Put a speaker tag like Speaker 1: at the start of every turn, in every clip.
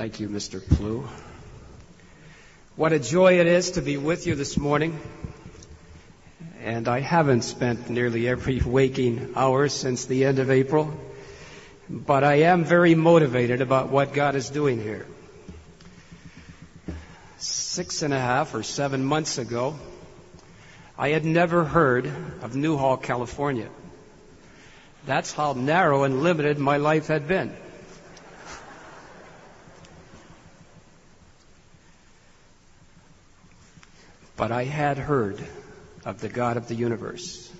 Speaker 1: Thank you, Mr. Plew. What a joy it is to be with you this morning. And I haven't spent nearly every waking hour since the end of April, but I am very motivated about what God is doing here. Six and a half or seven months ago, I had never heard of Newhall, California. That's how narrow and limited my life had been. But I had heard of the God of the universe,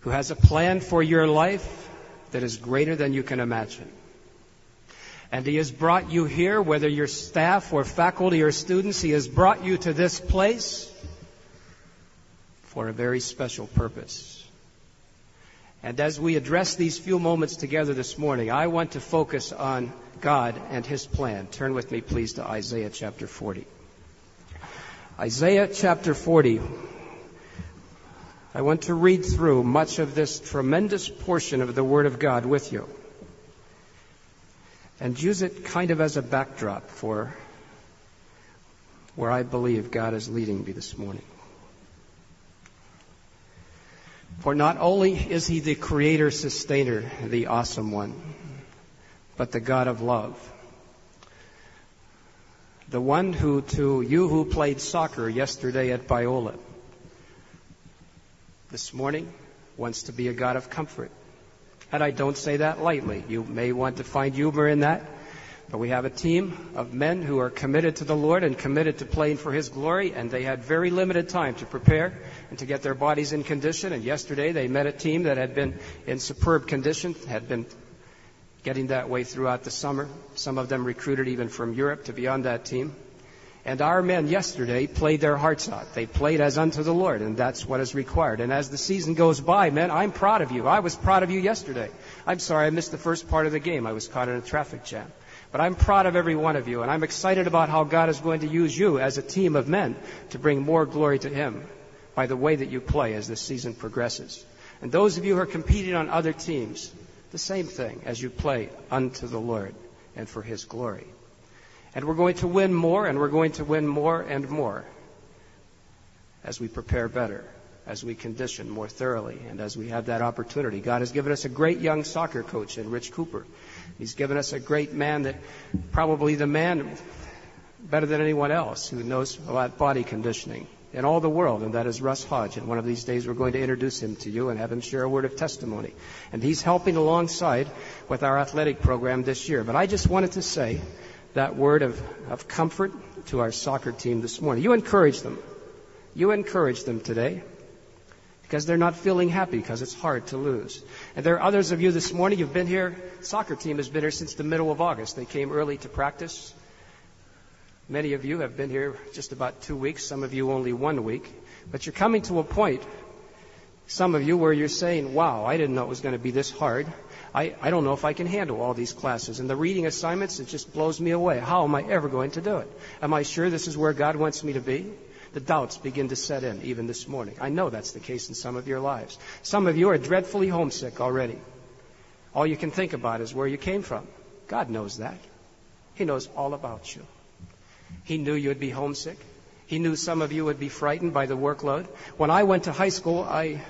Speaker 1: who has a plan for your life that is greater than you can imagine. And He has brought you here, whether you're staff or faculty or students, He has brought you to this place for a very special purpose. And as we address these few moments together this morning, I want to focus on God and His plan. Turn with me, please, to Isaiah chapter 40. Isaiah chapter 40. I want to read through much of this tremendous portion of the Word of God with you and use it kind of as a backdrop for where I believe God is leading me this morning. For not only is He the creator, sustainer, the awesome one, but the God of love the one who, to you who played soccer yesterday at Biola, this morning wants to be a God of comfort. And I don't say that lightly. You may want to find humor in that. But we have a team of men who are committed to the Lord and committed to playing for His glory, and they had very limited time to prepare and to get their bodies in condition. And yesterday they met a team that had been in superb condition, had been getting that way throughout the summer. Some of them recruited even from Europe to be on that team. And our men yesterday played their hearts out. They played as unto the Lord, and that's what is required. And as the season goes by, men, I'm proud of you. I was proud of you yesterday. I'm sorry I missed the first part of the game. I was caught in a traffic jam. But I'm proud of every one of you, and I'm excited about how God is going to use you as a team of men to bring more glory to Him by the way that you play as the season progresses. And those of you who are competing on other teams, the same thing as you play unto the Lord and for His glory. And we're going to win more, and we're going to win more and more as we prepare better, as we condition more thoroughly, and as we have that opportunity. God has given us a great young soccer coach in Rich Cooper. He's given us a great man that probably the man better than anyone else who knows about body conditioning in all the world, and that is Russ Hodge. And one of these days we're going to introduce him to you and have him share a word of testimony. And he's helping alongside with our athletic program this year. But I just wanted to say that word of, of comfort to our soccer team this morning. You encourage them. You encourage them today because they're not feeling happy because it's hard to lose. And there are others of you this morning, you've been here, soccer team has been here since the middle of August. They came early to practice. Many of you have been here just about two weeks, some of you only one week. But you're coming to a point, some of you, where you're saying, wow, I didn't know it was going to be this hard. I, I don't know if I can handle all these classes. And the reading assignments, it just blows me away. How am I ever going to do it? Am I sure this is where God wants me to be? The doubts begin to set in even this morning. I know that's the case in some of your lives. Some of you are dreadfully homesick already. All you can think about is where you came from. God knows that. He knows all about you. He knew you'd be homesick. He knew some of you would be frightened by the workload. When I went to high school, I,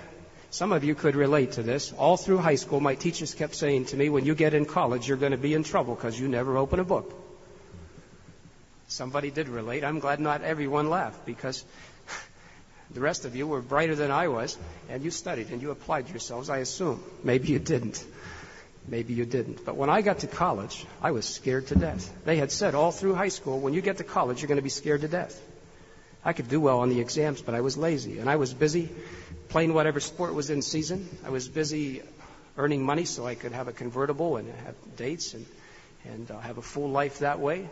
Speaker 1: some of you could relate to this. All through high school, my teachers kept saying to me, when you get in college, you're going to be in trouble because you never open a book. Somebody did relate. I'm glad not everyone laughed because the rest of you were brighter than I was and you studied and you applied yourselves, I assume. Maybe you didn't. Maybe you didn't. But when I got to college, I was scared to death. They had said all through high school, when you get to college, you're going to be scared to death. I could do well on the exams, but I was lazy. And I was busy playing whatever sport was in season. I was busy earning money so I could have a convertible and have dates and, and uh, have a full life that way.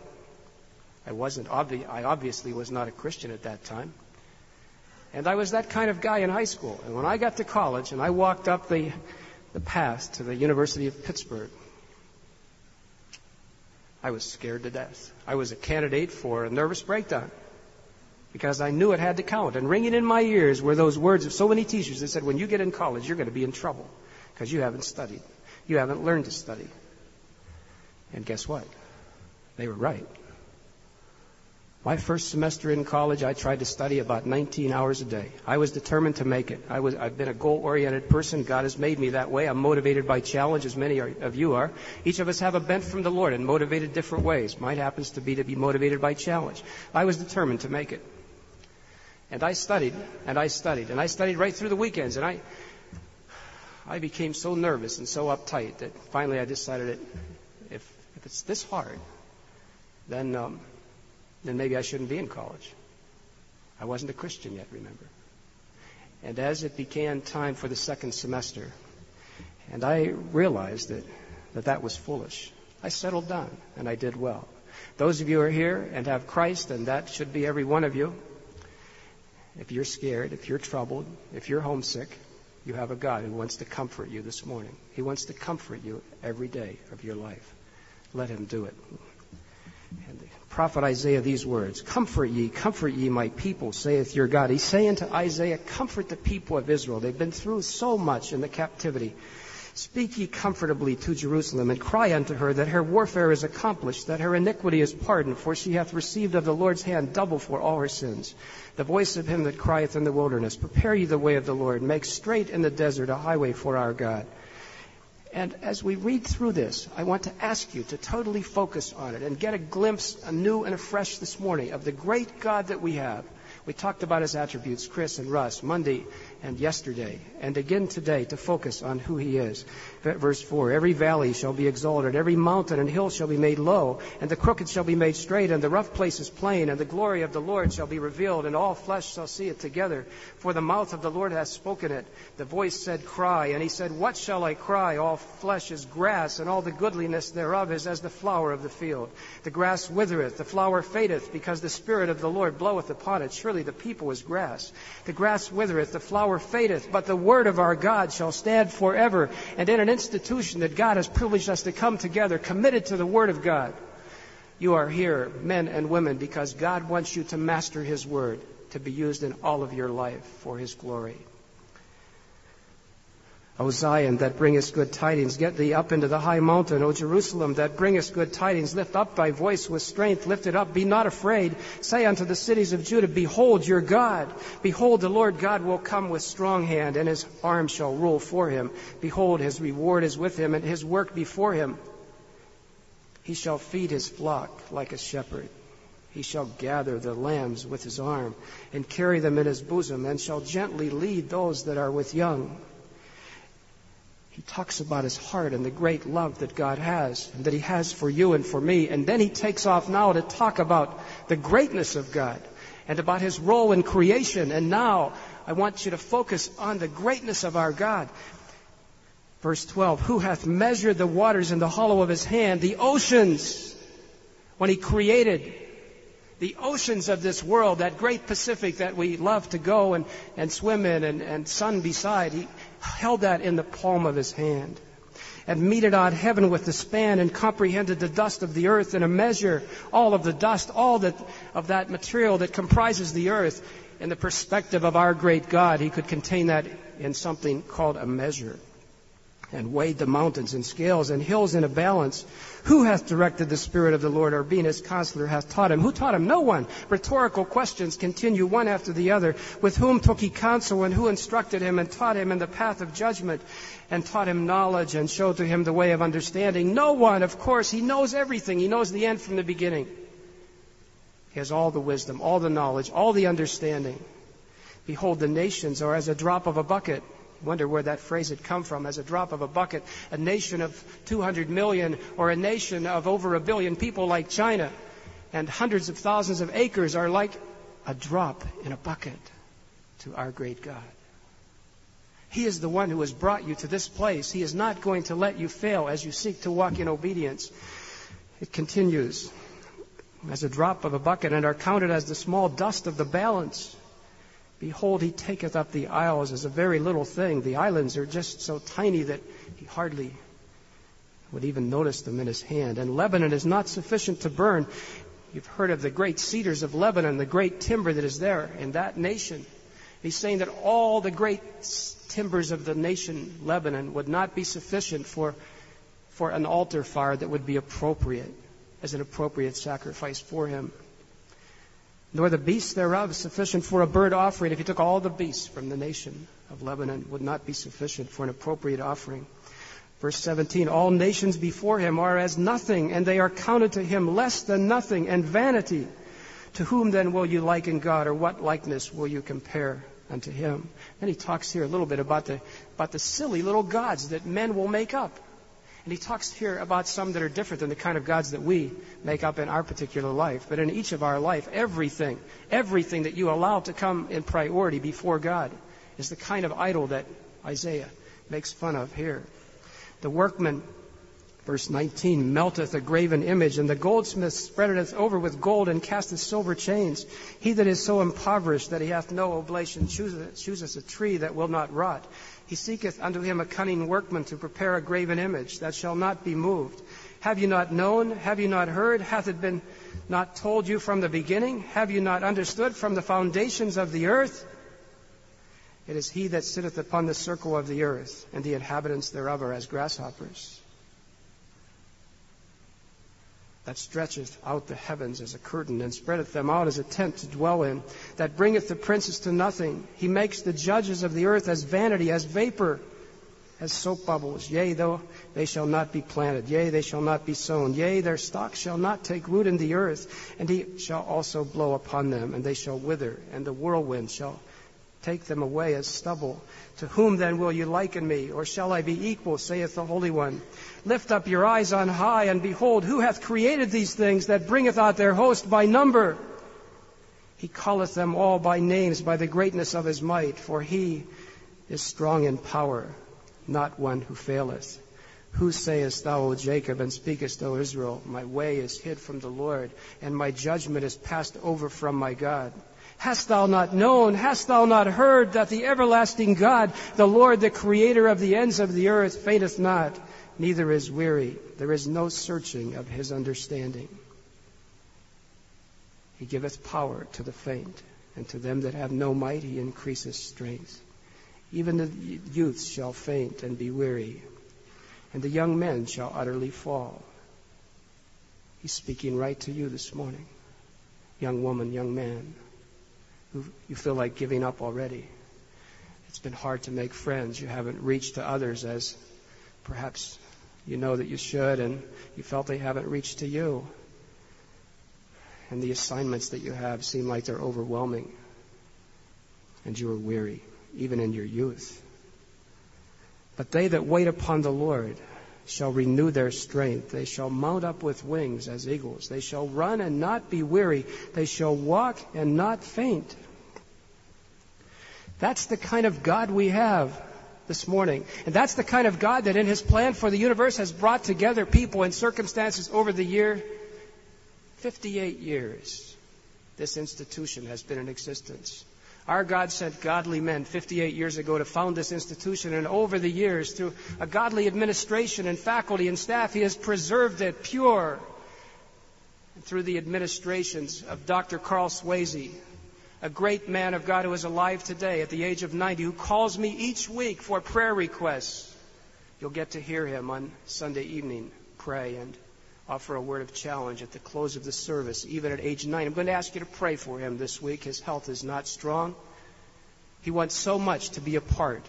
Speaker 1: I wasn't obvi- I obviously was not a Christian at that time. And I was that kind of guy in high school. And when I got to college and I walked up the the past to the University of Pittsburgh. I was scared to death. I was a candidate for a nervous breakdown because I knew it had to count. And ringing in my ears were those words of so many teachers that said, when you get in college, you're going to be in trouble because you haven't studied. You haven't learned to study. And guess what? They were right. My first semester in college, I tried to study about 19 hours a day. I was determined to make it. I was, I've been a goal-oriented person. God has made me that way. I'm motivated by challenge, as many of you are. Each of us have a bent from the Lord and motivated different ways. Mine happens to be to be motivated by challenge. I was determined to make it. And I studied, and I studied, and I studied right through the weekends, and I, I became so nervous and so uptight that finally I decided that if, if it's this hard, then um, then maybe I shouldn't be in college. I wasn't a Christian yet, remember. And as it began time for the second semester, and I realized that that, that was foolish, I settled down and I did well. Those of you who are here and have Christ, and that should be every one of you, if you're scared, if you're troubled, if you're homesick, you have a God who wants to comfort you this morning. He wants to comfort you every day of your life. Let Him do it. Prophet Isaiah these words Comfort ye, comfort ye, my people, saith your God. He's saying to Isaiah, Comfort the people of Israel. They've been through so much in the captivity. Speak ye comfortably to Jerusalem, and cry unto her that her warfare is accomplished, that her iniquity is pardoned, for she hath received of the Lord's hand double for all her sins. The voice of him that crieth in the wilderness, Prepare ye the way of the Lord, make straight in the desert a highway for our God. And as we read through this, I want to ask you to totally focus on it and get a glimpse, anew and afresh this morning, of the great God that we have. We talked about his attributes, Chris and Russ, Monday and yesterday, and again today to focus on who he is. Verse 4 Every valley shall be exalted, every mountain and hill shall be made low, and the crooked shall be made straight, and the rough places plain, and the glory of the Lord shall be revealed, and all flesh shall see it together. For the mouth of the Lord hath spoken it. The voice said, Cry. And he said, What shall I cry? All flesh is grass, and all the goodliness thereof is as the flower of the field. The grass withereth, the flower fadeth, because the Spirit of the Lord bloweth upon it. Surely the people is grass. The grass withereth, the flower fadeth, but the word of our God shall stand forever. And in an institution that God has privileged us to come together, committed to the word of God, you are here, men and women, because God wants you to master His word to be used in all of your life for His glory. O Zion, that bringest good tidings, get thee up into the high mountain. O Jerusalem, that bringest good tidings, lift up thy voice with strength, lift it up, be not afraid. Say unto the cities of Judah, Behold your God. Behold, the Lord God will come with strong hand, and his arm shall rule for him. Behold, his reward is with him, and his work before him. He shall feed his flock like a shepherd. He shall gather the lambs with his arm, and carry them in his bosom, and shall gently lead those that are with young. He talks about his heart and the great love that God has and that he has for you and for me. And then he takes off now to talk about the greatness of God and about his role in creation. And now I want you to focus on the greatness of our God. Verse 12, who hath measured the waters in the hollow of his hand, the oceans, when he created the oceans of this world, that great Pacific that we love to go and, and swim in and, and sun beside. He, held that in the palm of his hand and meted out heaven with the span and comprehended the dust of the earth in a measure, all of the dust, all that, of that material that comprises the earth. In the perspective of our great God, he could contain that in something called a measure and weighed the mountains in scales and hills in a balance. Who hath directed the Spirit of the Lord, or being his counselor hath taught him? Who taught him? No one. Rhetorical questions continue one after the other. With whom took he counsel, and who instructed him, and taught him in the path of judgment, and taught him knowledge, and showed to him the way of understanding? No one, of course. He knows everything. He knows the end from the beginning. He has all the wisdom, all the knowledge, all the understanding. Behold, the nations are as a drop of a bucket I wonder where that phrase had come from. As a drop of a bucket, a nation of 200 million or a nation of over a billion people like China and hundreds of thousands of acres are like a drop in a bucket to our great God. He is the one who has brought you to this place. He is not going to let you fail as you seek to walk in obedience. It continues as a drop of a bucket and are counted as the small dust of the balance. Behold, he taketh up the isles as a very little thing. The islands are just so tiny that he hardly would even notice them in his hand. And Lebanon is not sufficient to burn. You've heard of the great cedars of Lebanon, the great timber that is there in that nation. He's saying that all the great timbers of the nation Lebanon would not be sufficient for, for an altar fire that would be appropriate. as an appropriate sacrifice for him. Nor the beasts thereof sufficient for a burnt offering. If you took all the beasts from the nation of Lebanon, would not be sufficient for an appropriate offering. Verse 17, all nations before him are as nothing, and they are counted to him less than nothing and vanity. To whom then will you liken God, or what likeness will you compare unto him? Then he talks here a little bit about the, about the silly little gods that men will make up. And he talks here about some that are different than the kind of gods that we make up in our particular life. But in each of our life, everything, everything that you allow to come in priority before God is the kind of idol that Isaiah makes fun of here. The workman Verse 19, melteth a graven image, and the goldsmith spreadeth over with gold and casteth silver chains. He that is so impoverished that he hath no oblation chooseth, a tree that will not rot. He seeketh unto him a cunning workman to prepare a graven image that shall not be moved. Have you not known? Have you not heard? Hath it been not told you from the beginning? Have you not understood from the foundations of the earth? It is he that sitteth upon the circle of the earth, and the inhabitants thereof are as grasshoppers that stretcheth out the heavens as a curtain, and spreadeth them out as a tent to dwell in, that bringeth the princes to nothing. He makes the judges of the earth as vanity, as vapor, as soap bubbles. Yea, though they shall not be planted, yea, they shall not be sown, yea, their stock shall not take root in the earth, and he shall also blow upon them, and they shall wither, and the whirlwind shall take them away as stubble. To whom then will you liken me? Or shall I be equal, saith the Holy One? Lift up your eyes on high, and behold, who hath created these things that bringeth out their host by number? He calleth them all by names by the greatness of his might, for he is strong in power, not one who faileth. Who sayest thou, O Jacob, and speakest, O Israel, My way is hid from the Lord, and my judgment is passed over from my God? Hast thou not known, hast thou not heard that the everlasting God, the Lord, the creator of the ends of the earth, fainteth not, neither is weary. There is no searching of his understanding. He giveth power to the faint, and to them that have no might he increaseth strength. Even the youths shall faint and be weary, and the young men shall utterly fall. He's speaking right to you this morning, young woman, young man who you feel like giving up already. It's been hard to make friends. You haven't reached to others as perhaps you know that you should, and you felt they haven't reached to you. And the assignments that you have seem like they're overwhelming. And you are weary, even in your youth. But they that wait upon the Lord shall renew their strength. They shall mount up with wings as eagles. They shall run and not be weary. They shall walk and not faint. That's the kind of God we have this morning. And that's the kind of God that in His plan for the universe has brought together people and circumstances over the year. 58 years this institution has been in existence. Our God sent godly men 58 years ago to found this institution, and over the years, through a godly administration and faculty and staff, He has preserved it pure. And through the administrations of Dr. Carl Swayze, a great man of God who is alive today at the age of 90, who calls me each week for prayer requests. You'll get to hear him on Sunday evening pray and offer a word of challenge at the close of the service, even at age 9. I'm going to ask you to pray for him this week. His health is not strong. He wants so much to be a part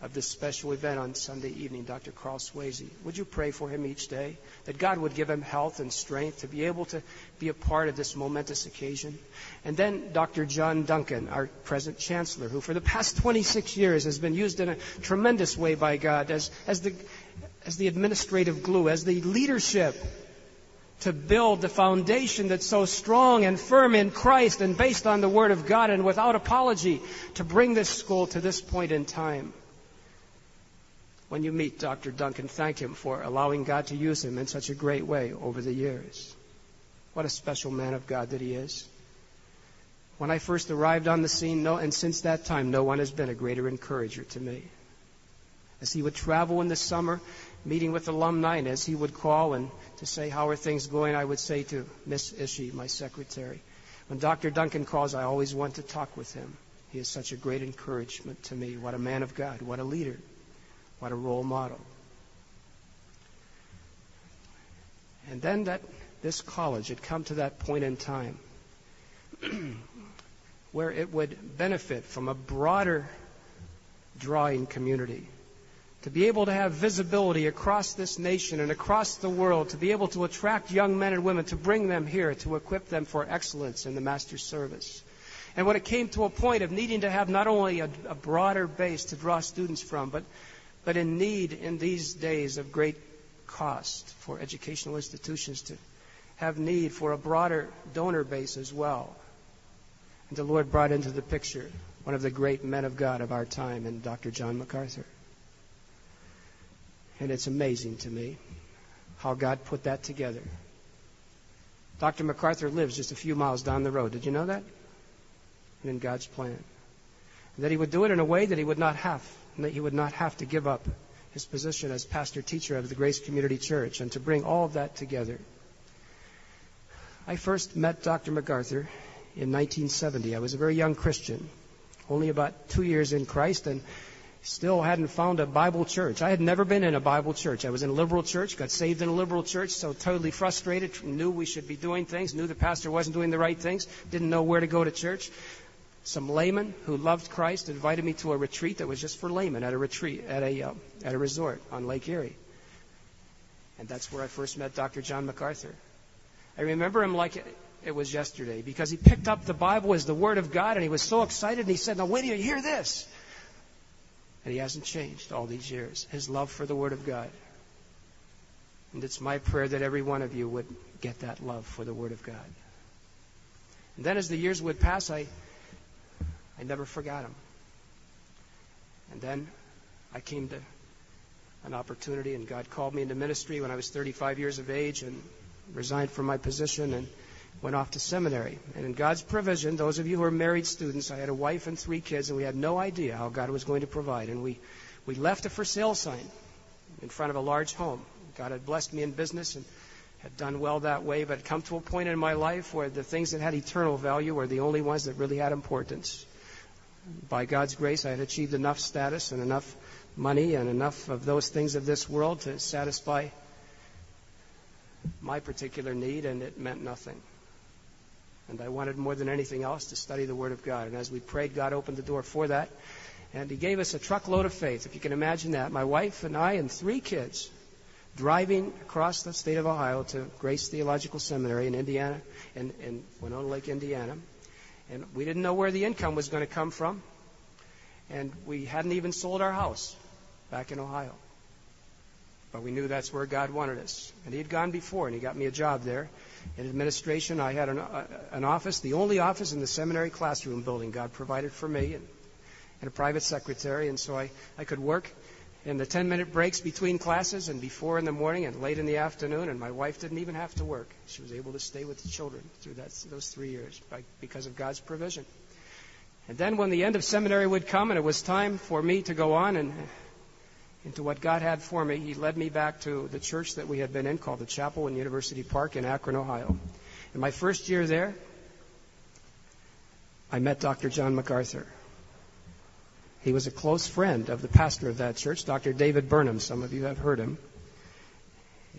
Speaker 1: of this special event on Sunday evening, Dr. Carl Swayze. Would you pray for him each day? That God would give him health and strength to be able to be a part of this momentous occasion. And then Dr. John Duncan, our present chancellor, who for the past 26 years has been used in a tremendous way by God as, as, the, as the administrative glue, as the leadership to build the foundation that's so strong and firm in Christ and based on the Word of God and without apology to bring this school to this point in time when you meet Dr. Duncan, thank him for allowing God to use him in such a great way over the years. What a special man of God that he is. When I first arrived on the scene, no, and since that time, no one has been a greater encourager to me. As he would travel in the summer, meeting with alumni, and as he would call and to say, How are things going? I would say to Miss Ishii, my secretary, When Dr. Duncan calls, I always want to talk with him. He is such a great encouragement to me. What a man of God. What a leader. What a role model. And then that this college had come to that point in time where it would benefit from a broader drawing community. To be able to have visibility across this nation and across the world, to be able to attract young men and women, to bring them here, to equip them for excellence in the Master's service. And when it came to a point of needing to have not only a, a broader base to draw students from, but, but in need in these days of great cost for educational institutions to have need for a broader donor base as well. And the Lord brought into the picture one of the great men of God of our time in Dr. John MacArthur. And it's amazing to me how God put that together. Dr. MacArthur lives just a few miles down the road. Did you know that? And in God's plan. And that he would do it in a way that he would not have, that he would not have to give up his position as pastor teacher of the Grace Community Church and to bring all of that together. I first met Dr. MacArthur in 1970. I was a very young Christian, only about two years in Christ, and still hadn't found a Bible church. I had never been in a Bible church. I was in a liberal church, got saved in a liberal church, so totally frustrated, knew we should be doing things, knew the pastor wasn't doing the right things, didn't know where to go to church. Some laymen who loved Christ invited me to a retreat that was just for laymen at a retreat at a uh, at a resort on Lake Erie. And that's where I first met Dr. John MacArthur. I remember him like it was yesterday because he picked up the Bible as the Word of God and he was so excited and he said, Now, wait till you hear this. He hasn't changed all these years. His love for the Word of God. And it's my prayer that every one of you would get that love for the Word of God. And then as the years would pass, I, I never forgot him. And then I came to an opportunity, and God called me into ministry when I was 35 years of age and resigned from my position and went off to seminary. And in God's provision, those of you who are married students, I had a wife and three kids, and we had no idea how God was going to provide. And we, we left a for sale sign in front of a large home. God had blessed me in business and had done well that way, but had come to a point in my life where the things that had eternal value were the only ones that really had importance. By God's grace, I had achieved enough status and enough money and enough of those things of this world to satisfy my particular need, and it meant nothing. And I wanted more than anything else to study the Word of God. And as we prayed, God opened the door for that. And He gave us a truckload of faith, if you can imagine that. My wife and I and three kids driving across the state of Ohio to Grace Theological Seminary in Indiana, in, in Winona Lake, Indiana. And we didn't know where the income was going to come from. And we hadn't even sold our house back in Ohio. But we knew that's where God wanted us. And He had gone before, and He got me a job there. In administration, I had an, uh, an office, the only office in the seminary classroom building God provided for me, and, and a private secretary. And so I, I could work in the 10 minute breaks between classes and before in the morning and late in the afternoon. And my wife didn't even have to work. She was able to stay with the children through that, those three years by, because of God's provision. And then when the end of seminary would come and it was time for me to go on and into what God had for me, He led me back to the church that we had been in called the Chapel in University Park in Akron, Ohio. In my first year there, I met Dr. John MacArthur. He was a close friend of the pastor of that church, Dr. David Burnham. Some of you have heard him.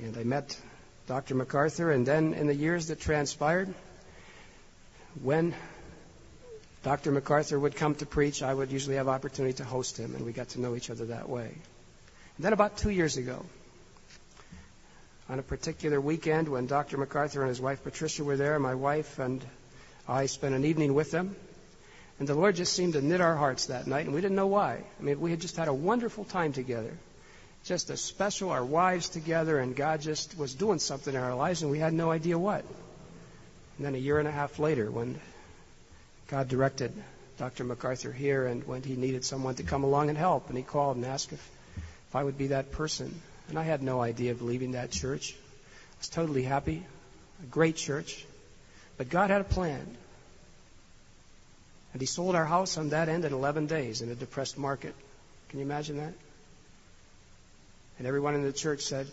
Speaker 1: And I met Dr. MacArthur, and then in the years that transpired, when Dr. MacArthur would come to preach, I would usually have opportunity to host him, and we got to know each other that way. Then about two years ago, on a particular weekend when Dr. MacArthur and his wife Patricia were there, my wife and I spent an evening with them. And the Lord just seemed to knit our hearts that night, and we didn't know why. I mean, we had just had a wonderful time together. Just a special, our wives together, and God just was doing something in our lives, and we had no idea what. And then a year and a half later, when God directed Dr. MacArthur here, and when he needed someone to come along and help, and he called and asked if if I would be that person. And I had no idea of leaving that church. I was totally happy. A great church. But God had a plan. And He sold our house on that end in 11 days in a depressed market. Can you imagine that? And everyone in the church said,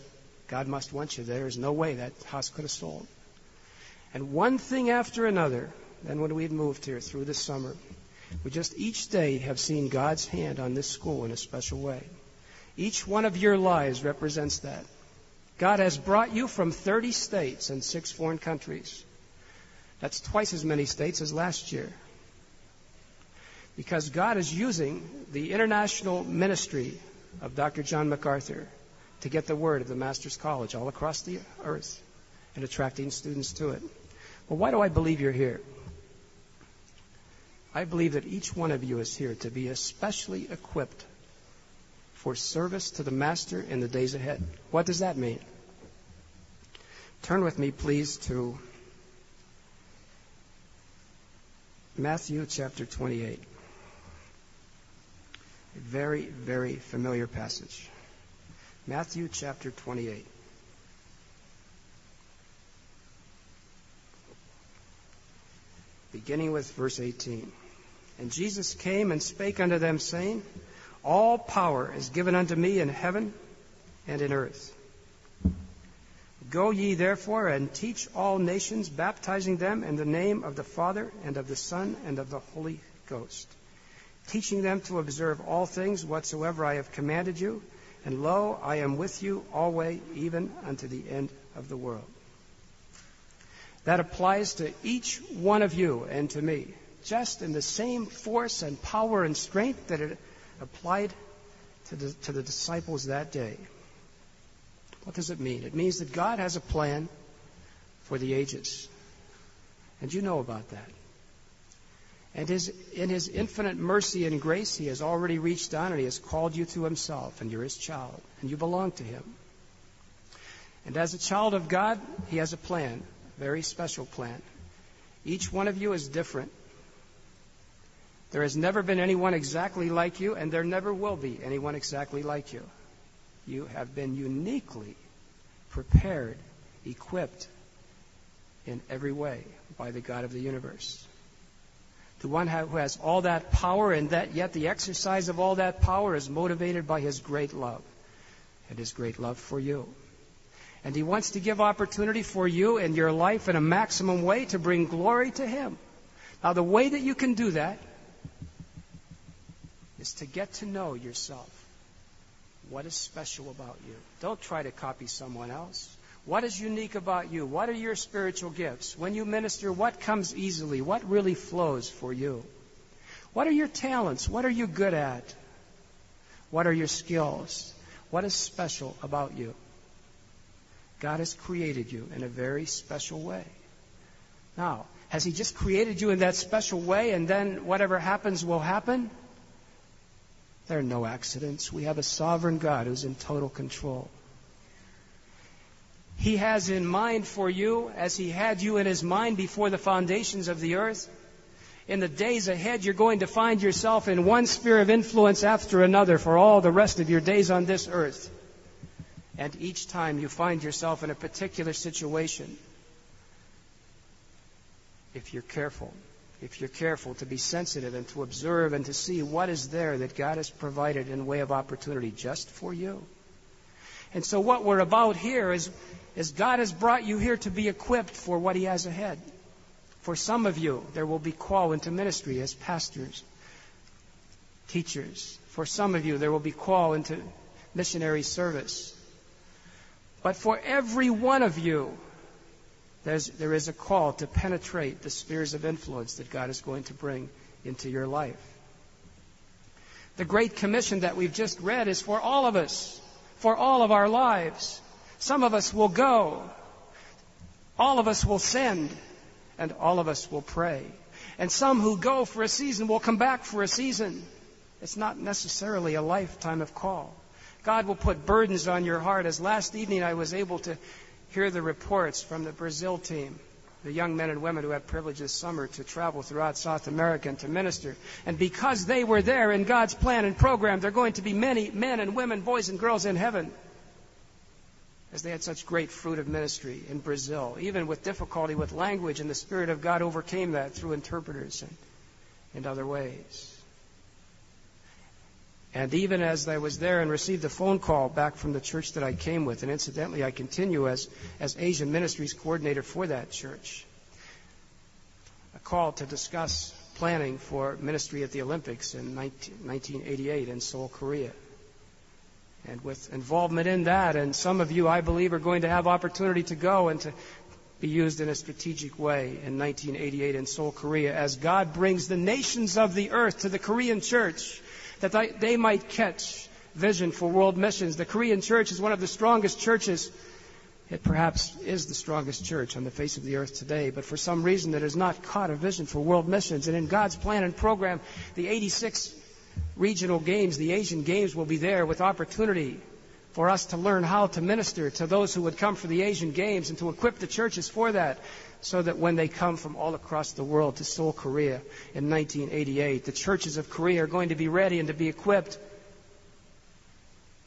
Speaker 1: God must want you. There is no way that house could have sold. And one thing after another, then when we had moved here through the summer, we just each day have seen God's hand on this school in a special way. Each one of your lives represents that. God has brought you from 30 states and six foreign countries. That's twice as many states as last year. Because God is using the international ministry of Dr. John MacArthur to get the word of the Master's College all across the earth and attracting students to it. Well, why do I believe you're here? I believe that each one of you is here to be especially equipped for service to the Master in the days ahead. What does that mean? Turn with me, please, to Matthew chapter 28. A very, very familiar passage. Matthew chapter 28. Beginning with verse 18. And Jesus came and spake unto them, saying, All power is given unto me in heaven and in earth. Go ye therefore and teach all nations, baptizing them in the name of the Father and of the Son and of the Holy Ghost, teaching them to observe all things whatsoever I have commanded you. And lo, I am with you always, even unto the end of the world. That applies to each one of you and to me, just in the same force and power and strength that it applied to the, to the disciples that day. What does it mean? It means that God has a plan for the ages. And you know about that. And his, in his infinite mercy and grace, he has already reached down and he has called you to himself, and you're his child, and you belong to him. And as a child of God, he has a plan, a very special plan. Each one of you is different. There has never been anyone exactly like you, and there never will be anyone exactly like you. You have been uniquely prepared, equipped in every way by the God of the universe the one who has all that power, and that yet the exercise of all that power is motivated by his great love and his great love for you. And he wants to give opportunity for you and your life in a maximum way to bring glory to him. Now, the way that you can do that is to get to know yourself. What is special about you? Don't try to copy someone else. What is unique about you? What are your spiritual gifts? When you minister, what comes easily? What really flows for you? What are your talents? What are you good at? What are your skills? What is special about you? God has created you in a very special way. Now, has He just created you in that special way and then whatever happens will happen? There are no accidents. We have a sovereign God who's in total control. He has in mind for you, as He had you in His mind before the foundations of the earth. In the days ahead, you're going to find yourself in one sphere of influence after another for all the rest of your days on this earth. And each time you find yourself in a particular situation, if you're careful, if you're careful to be sensitive and to observe and to see what is there that God has provided in way of opportunity just for you. And so what we're about here is is God has brought you here to be equipped for what He has ahead. For some of you, there will be call into ministry as pastors, teachers. For some of you, there will be call into missionary service. But for every one of you, there's, there is a call to penetrate the spheres of influence that God is going to bring into your life. The Great Commission that we've just read is for all of us, for all of our lives. Some of us will go. All of us will send. And all of us will pray. And some who go for a season will come back for a season. It's not necessarily a lifetime of call. God will put burdens on your heart. As last evening I was able to hear the reports from the Brazil team, the young men and women who had privilege this summer to travel throughout South America and to minister. And because they were there in God's plan and program, there are going to be many men and women, boys and girls in heaven as they had such great fruit of ministry in Brazil, even with difficulty with language, and the Spirit of God overcame that through interpreters and in other ways. And even as I was there and received a phone call back from the church that I came with, and incidentally, I continue as, as Asian Ministries coordinator for that church, a call to discuss planning for ministry at the Olympics in 19, 1988 in Seoul, Korea. and with involvement in that. And some of you, I believe, are going to have opportunity to go and to be used in a strategic way in 1988 in Seoul, Korea, as God brings the nations of the earth to the Korean church that they might catch vision for world missions. The Korean church is one of the strongest churches. It perhaps is the strongest church on the face of the earth today, but for some reason it has not caught a vision for world missions. And in God's plan and program, the 86 regional games, the Asian games will be there with opportunity for us to learn how to minister to those who would come for the Asian Games and to equip the churches for that so that when they come from all across the world to Seoul, Korea in 1988, the churches of Korea are going to be ready and to be equipped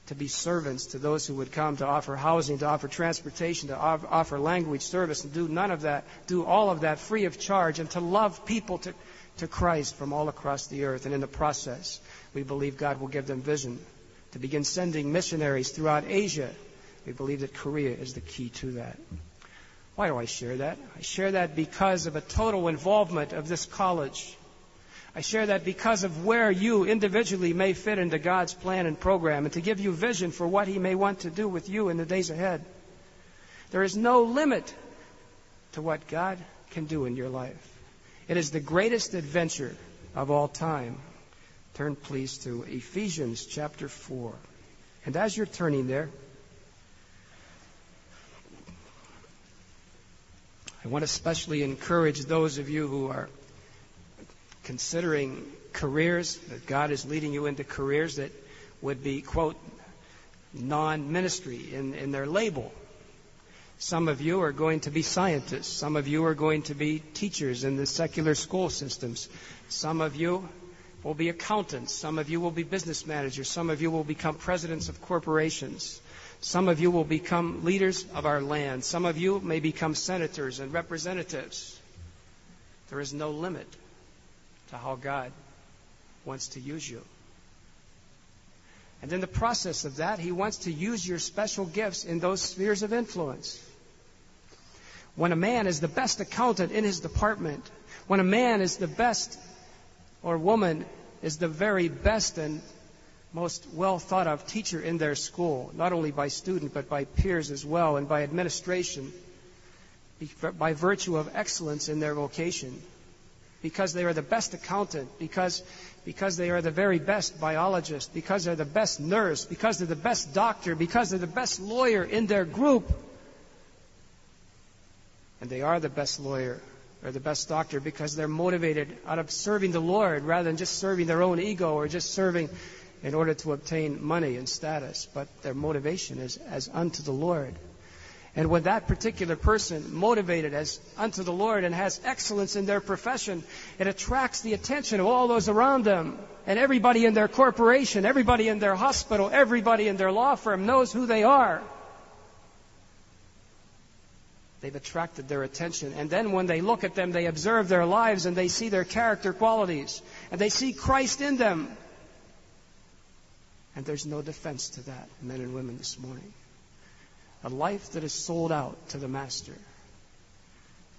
Speaker 1: to be servants to those who would come to offer housing, to offer transportation, to offer language service, and do none of that, do all of that free of charge, and to love people to, to Christ from all across the earth. And in the process, we believe God will give them vision to begin sending missionaries throughout Asia. We believe that Korea is the key to that. Why do I share that? I share that because of a total involvement of this college. I share that because of where you individually may fit into God's plan and program and to give you vision for what He may want to do with you in the days ahead. There is no limit to what God can do in your life. It is the greatest adventure of all time. Turn, please, to Ephesians chapter 4. And as you're turning there, I want to especially encourage those of you who are considering careers, that God is leading you into careers that would be, quote, non ministry in, in their label. Some of you are going to be scientists. Some of you are going to be teachers in the secular school systems. Some of you will be accountants. Some of you will be business managers. Some of you will become presidents of corporations. Some of you will become leaders of our land. Some of you may become senators and representatives. There is no limit to how God wants to use you. And in the process of that, He wants to use your special gifts in those spheres of influence. When a man is the best accountant in his department, when a man is the best or woman is the very best and most well thought of teacher in their school, not only by student but by peers as well and by administration, by virtue of excellence in their vocation, because they are the best accountant, because, because they are the very best biologist, because they're the best nurse, because they're the best doctor, because they're the best lawyer in their group. And they are the best lawyer or the best doctor because they're motivated out of serving the Lord rather than just serving their own ego or just serving in order to obtain money and status. But their motivation is as unto the Lord. And when that particular person, motivated as unto the Lord and has excellence in their profession, it attracts the attention of all those around them. And everybody in their corporation, everybody in their hospital, everybody in their law firm knows who they are. They've attracted their attention. And then when they look at them, they observe their lives and they see their character qualities. And they see Christ in them. And there's no defense to that, men and women, this morning. A life that is sold out to the Master.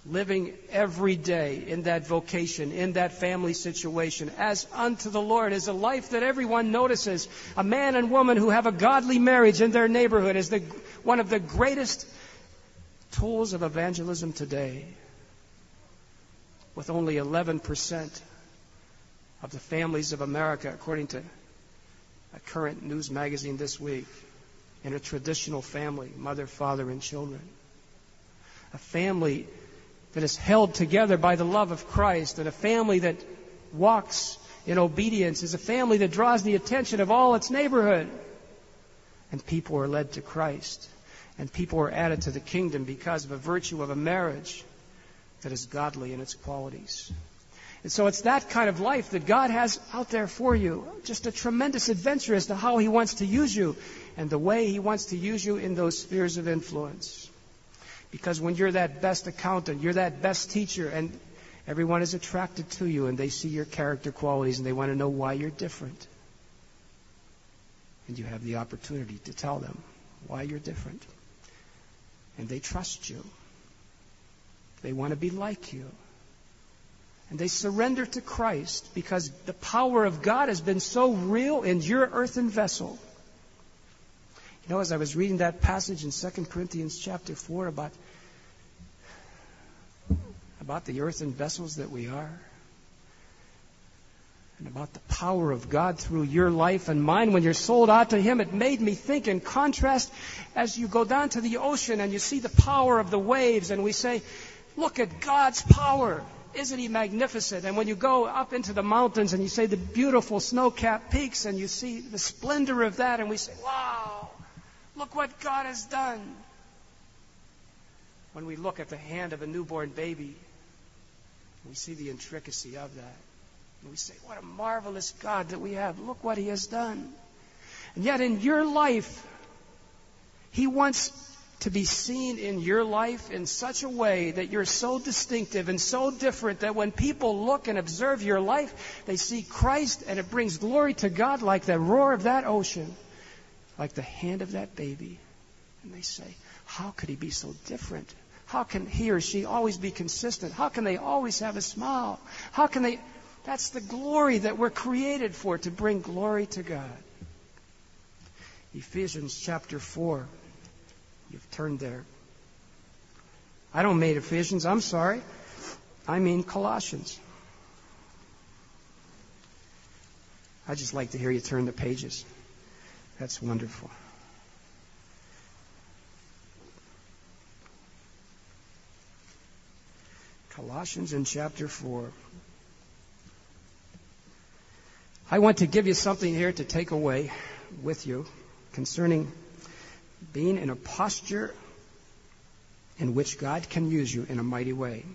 Speaker 1: Living every day in that vocation, in that family situation, as unto the Lord, is a life that everyone notices. A man and woman who have a godly marriage in their neighborhood is the, one of the greatest tools of evangelism today, with only 11% of the families of America, according to a current news magazine this week, in a traditional family, mother, father, and children. A family that is held together by the love of Christ, and a family that walks in obedience is a family that draws the attention of all its neighborhood. And people are led to Christ and people are added to the kingdom because of a virtue of a marriage that is godly in its qualities. And so it's that kind of life that God has out there for you. Just a tremendous adventure as to how He wants to use you and the way He wants to use you in those spheres of influence. Because when you're that best accountant, you're that best teacher, and everyone is attracted to you and they see your character qualities and they want to know why you're different. And you have the opportunity to tell them why you're different and they trust you. They want to be like you. And they surrender to Christ because the power of God has been so real in your earthen vessel You know, as I was reading that passage in 2 Corinthians chapter 4 about, about the earthen vessels that we are, and about the power of God through your life and mine when you're sold out to Him, it made me think in contrast as you go down to the ocean and you see the power of the waves, and we say, Look at God's power. Isn't he magnificent? And when you go up into the mountains and you see the beautiful snow capped peaks and you see the splendor of that, and we say, Wow, look what God has done. When we look at the hand of a newborn baby, we see the intricacy of that. And we say, What a marvelous God that we have. Look what He has done. And yet, in your life, He wants to be seen in your life in such a way that you're so distinctive and so different that when people look and observe your life, they see Christ and it brings glory to God like the roar of that ocean, like the hand of that baby. And they say, How could he be so different? How can he or she always be consistent? How can they always have a smile? How can they? That's the glory that we're created for, to bring glory to God. Ephesians chapter 4. You've turned there. I don't mean Ephesians, I'm sorry. I mean Colossians. I just like to hear you turn the pages. That's wonderful. Colossians in chapter 4. I want to give you something here to take away with you concerning being in a posture in which God can use you in a mighty way.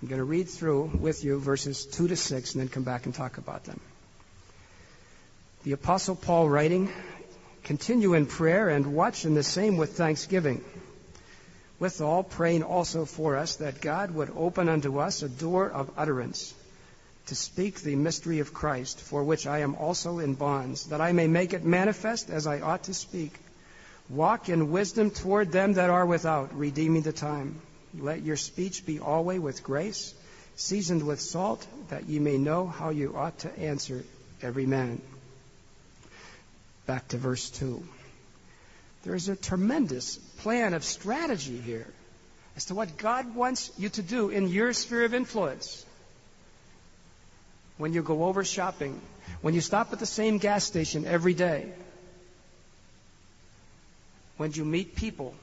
Speaker 1: I'm going to read through with you verses 2 to 6 and then come back and talk about them. The Apostle Paul writing, Continue in prayer and watch in the same with thanksgiving. Withal, praying also for us that God would open unto us a door of utterance to speak the mystery of Christ, for which I am also in bonds, that I may make it manifest as I ought to speak. Walk in wisdom toward them that are without, redeeming the time. Let your speech be always with grace, seasoned with salt, that ye may know how you ought to answer every man. Back to verse 2. There is a tremendous plan of strategy here as to what God wants you to do in your sphere of influence. When you go over shopping, when you stop at the same gas station every day, when you meet people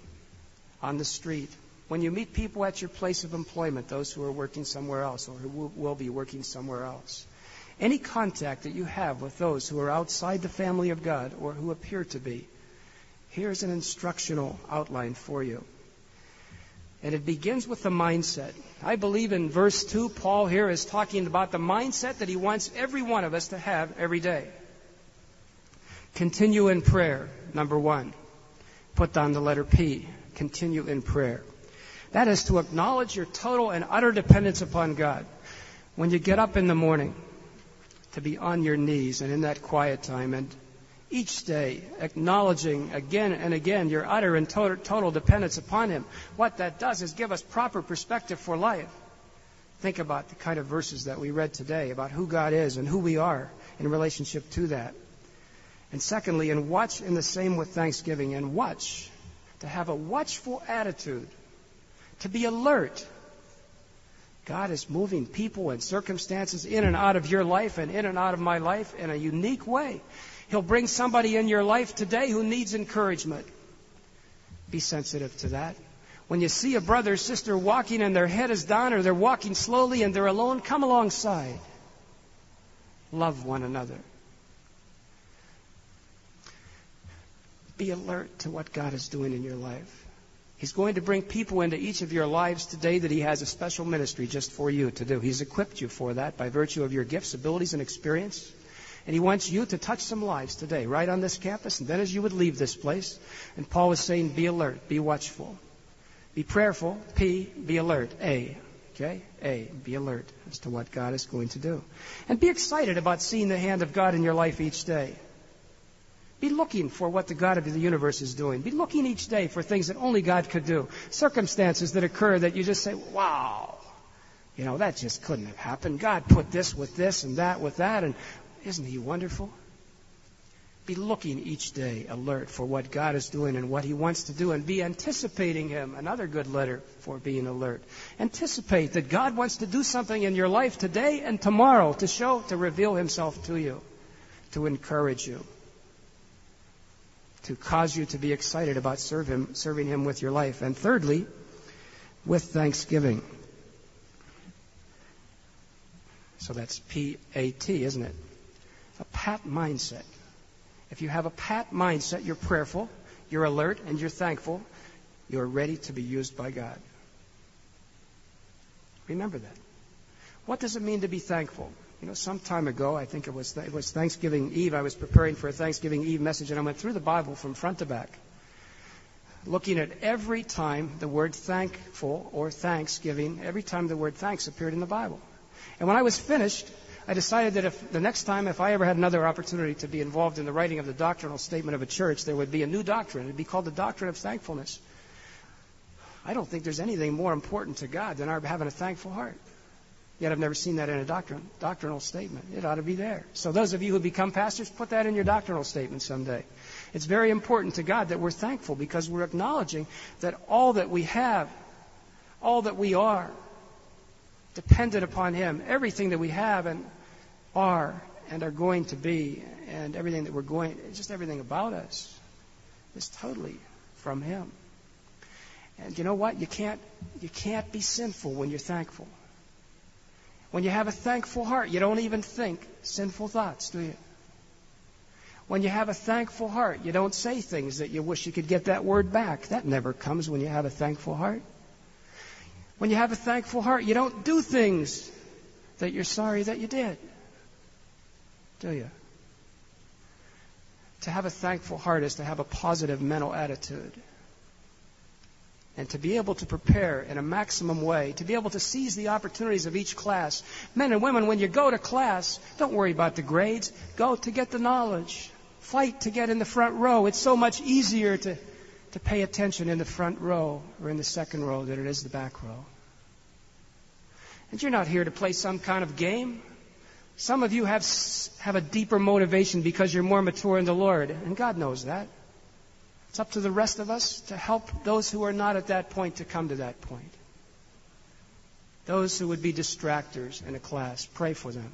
Speaker 1: on the street, when you meet people at your place of employment, those who are working somewhere else or who will be working somewhere else. Any contact that you have with those who are outside the family of God or who appear to be, here's an instructional outline for you. And it begins with the mindset. I believe in verse 2, Paul here is talking about the mindset that he wants every one of us to have every day. Continue in prayer, number one put down the letter P. Continue in prayer. That is to acknowledge your total and utter dependence upon God. When you get up in the morning, to be on your knees and in that quiet time and each day acknowledging again and again your utter and total, dependence upon Him. What that does is give us proper perspective for life. Think about the kind of verses that we read today about who God is and who we are in relationship to that. And secondly, and watch in the same with thanksgiving. And watch, to have a watchful attitude, to be alert. God is moving people and circumstances in and out of your life and in and out of my life in a unique way. He'll bring somebody in your life today who needs encouragement. Be sensitive to that. When you see a brother or sister walking and their head is down or they're walking slowly and they're alone, come alongside. Love one another. Be alert to what God is doing in your life. He's going to bring people into each of your lives today that He has a special ministry just for you to do. He's equipped you for that by virtue of your gifts, abilities, and experience. And He wants you to touch some lives today, right on this campus, and then as you would leave this place. And Paul was saying, be alert, be watchful, be prayerful. P, be alert. A, okay? A, be alert as to what God is going to do. And be excited about seeing the hand of God in your life each day. Be looking for what the God of the universe is doing. Be looking each day for things that only God could do. Circumstances that occur that you just say, wow, you know, that just couldn't have happened. God put this with this and that with that, and isn't He wonderful? Be looking each day alert for what God is doing and what He wants to do, and be anticipating Him. Another good letter for being alert. Anticipate that God wants to do something in your life today and tomorrow to show, to reveal Himself to you, to encourage you, to cause you to be excited about serve him, serving Him with your life. And thirdly, with thanksgiving. So that's P A T, isn't it? A pat mindset. If you have a pat mindset, you're prayerful, you're alert, and you're thankful, you're ready to be used by God. Remember that. What does it mean to be thankful? You know, some time ago, I think it was, it was Thanksgiving Eve, I was preparing for a Thanksgiving Eve message, and I went through the Bible from front to back, looking at every time the word thankful or thanksgiving, every time the word thanks appeared in the Bible. And when I was finished, I decided that if the next time, if I ever had another opportunity to be involved in the writing of the doctrinal statement of a church, there would be a new doctrine. It would be called the doctrine of thankfulness. I don't think there's anything more important to God than our having a thankful heart. Yet I've never seen that in a doctrine, doctrinal statement. It ought to be there. So those of you who become pastors, put that in your doctrinal statement someday. It's very important to God that we're thankful because we're acknowledging that all that we have, all that we are, dependent upon Him. Everything that we have and are and are going to be, and everything that we're going, just everything about us, is totally from Him. And you know what? You can't, you can't be sinful when you're thankful. When you have a thankful heart, you don't even think sinful thoughts, do you? When you have a thankful heart, you don't say things that you wish you could get that word back. That never comes when you have a thankful heart. When you have a thankful heart, you don't do things that you're sorry that you did. Do you? To have a thankful heart is to have a positive mental attitude. And to be able to prepare in a maximum way, to be able to seize the opportunities of each class. Men and women, when you go to class, don't worry about the grades. Go to get the knowledge. Fight to get in the front row. It's so much easier to to pay attention in the front row or in the second row than it is the back row. And you're not here to play some kind of game. Some of you have, have a deeper motivation because you're more mature in the Lord, and God knows that. It's up to the rest of us to help those who are not at that point to come to that point. Those who would be distractors in a class, pray for them.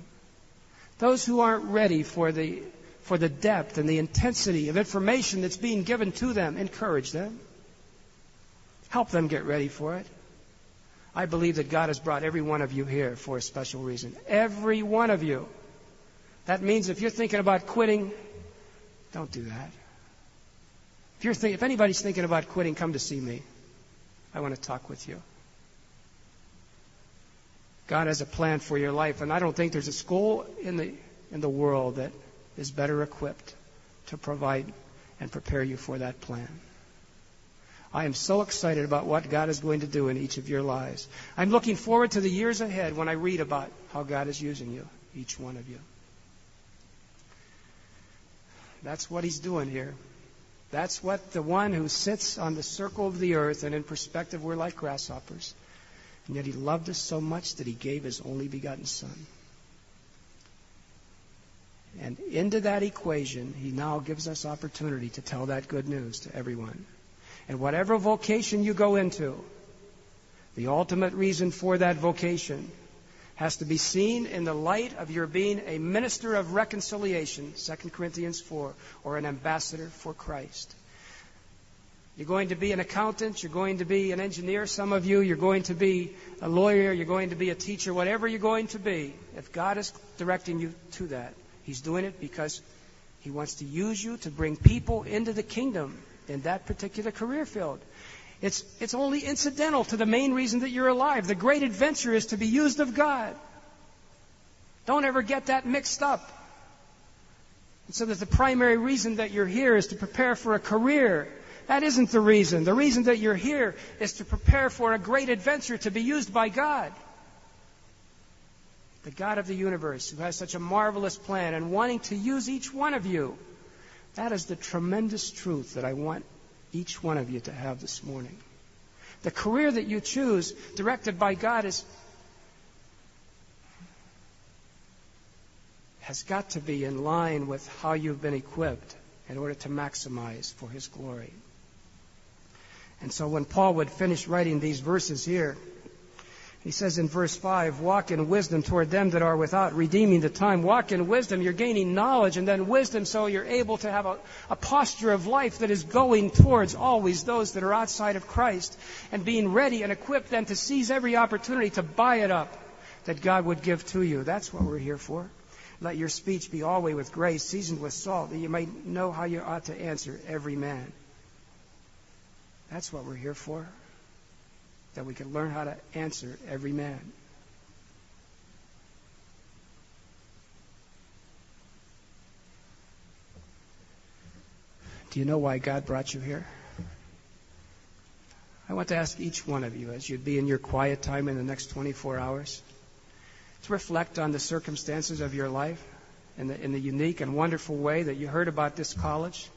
Speaker 1: Those who aren't ready for the for the depth and the intensity of information that's being given to them. Encourage them. Help them get ready for it. I believe that God has brought every one of you here for a special reason. Every one of you. That means if you're thinking about quitting, don't do that. If, you're think, if anybody's thinking about quitting, come to see me. I want to talk with you. God has a plan for your life, and I don't think there's a school in the in the world that is better equipped to provide and prepare you for that plan. I am so excited about what God is going to do in each of your lives. I'm looking forward to the years ahead when I read about how God is using you, each one of you. That's what He's doing here. That's what the one who sits on the circle of the earth, and in perspective, we're like grasshoppers. And yet He loved us so much that He gave His only begotten Son. And into that equation, he now gives us opportunity to tell that good news to everyone. And whatever vocation you go into, the ultimate reason for that vocation has to be seen in the light of your being a minister of reconciliation, 2 Corinthians 4, or an ambassador for Christ. You're going to be an accountant, you're going to be an engineer, some of you, you're going to be a lawyer, you're going to be a teacher, whatever you're going to be, if God is directing you to that, He's doing it because He wants to use you to bring people into the kingdom in that particular career field. It's, it's only incidental to the main reason that you're alive. The great adventure is to be used of God. Don't ever get that mixed up. So that the primary reason that you're here is to prepare for a career. That isn't the reason. The reason that you're here is to prepare for a great adventure to be used by God the God of the universe, who has such a marvelous plan and wanting to use each one of you. That is the tremendous truth that I want each one of you to have this morning. The career that you choose, directed by God, is has got to be in line with how you've been equipped in order to maximize for His glory. And so when Paul would finish writing these verses here, he says in verse 5, walk in wisdom toward them that are without, redeeming the time. Walk in wisdom, you're gaining knowledge, and then wisdom so you're able to have a, a, posture of life that is going towards always those that are outside of Christ, and being ready and equipped then to seize every opportunity to buy it up that God would give to you. That's what we're here for. Let your speech be always with grace, seasoned with salt, that you may know how you ought to answer every man. That's what we're here for that we can learn how to answer every man. Do you know why God brought you here? I want to ask each one of you, as you'd be in your quiet time in the next 24 hours, to reflect on the circumstances of your life in the, in the unique and wonderful way that you heard about this college.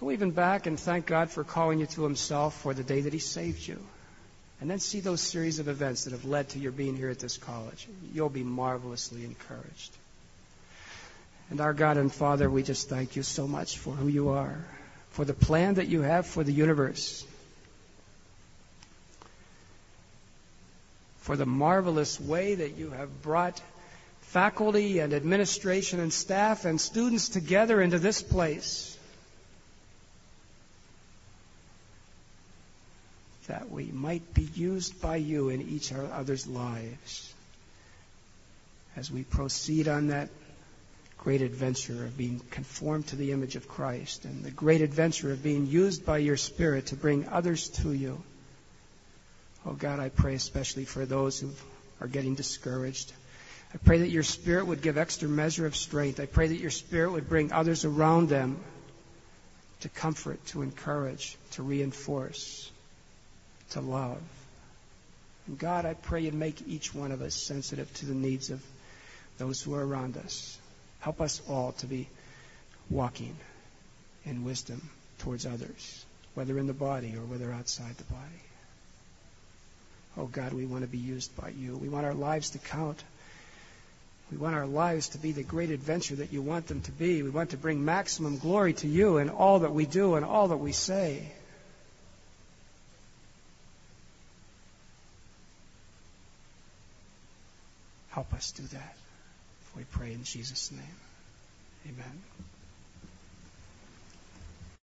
Speaker 1: Go even back and thank God for calling you to Himself for the day that He saved you. And then see those series of events that have led to your being here at this college. You'll be marvelously encouraged. And our God and Father, we just thank you so much for who you are, for the plan that you have for the universe, for the marvelous way that you have brought faculty and administration and staff and students together into this place that we might be used by you in each other's lives as we proceed on that great adventure of being conformed to the image of Christ and the great adventure of being used by your Spirit to bring others to you. Oh God, I pray especially for those who are getting discouraged. I pray that your Spirit would give extra measure of strength. I pray that your Spirit would bring others around them to comfort, to encourage, to reinforce to love. And God, I pray you make each one of us sensitive to the needs of those who are around us. Help us all to be walking in wisdom towards others, whether in the body or whether outside the body. Oh God, we want to be used by you. We want our lives to count. We want our lives to be the great adventure that you want them to be. We want to bring maximum glory to you in all that we do and all that we say. Help us do that. We pray in Jesus' name. Amen.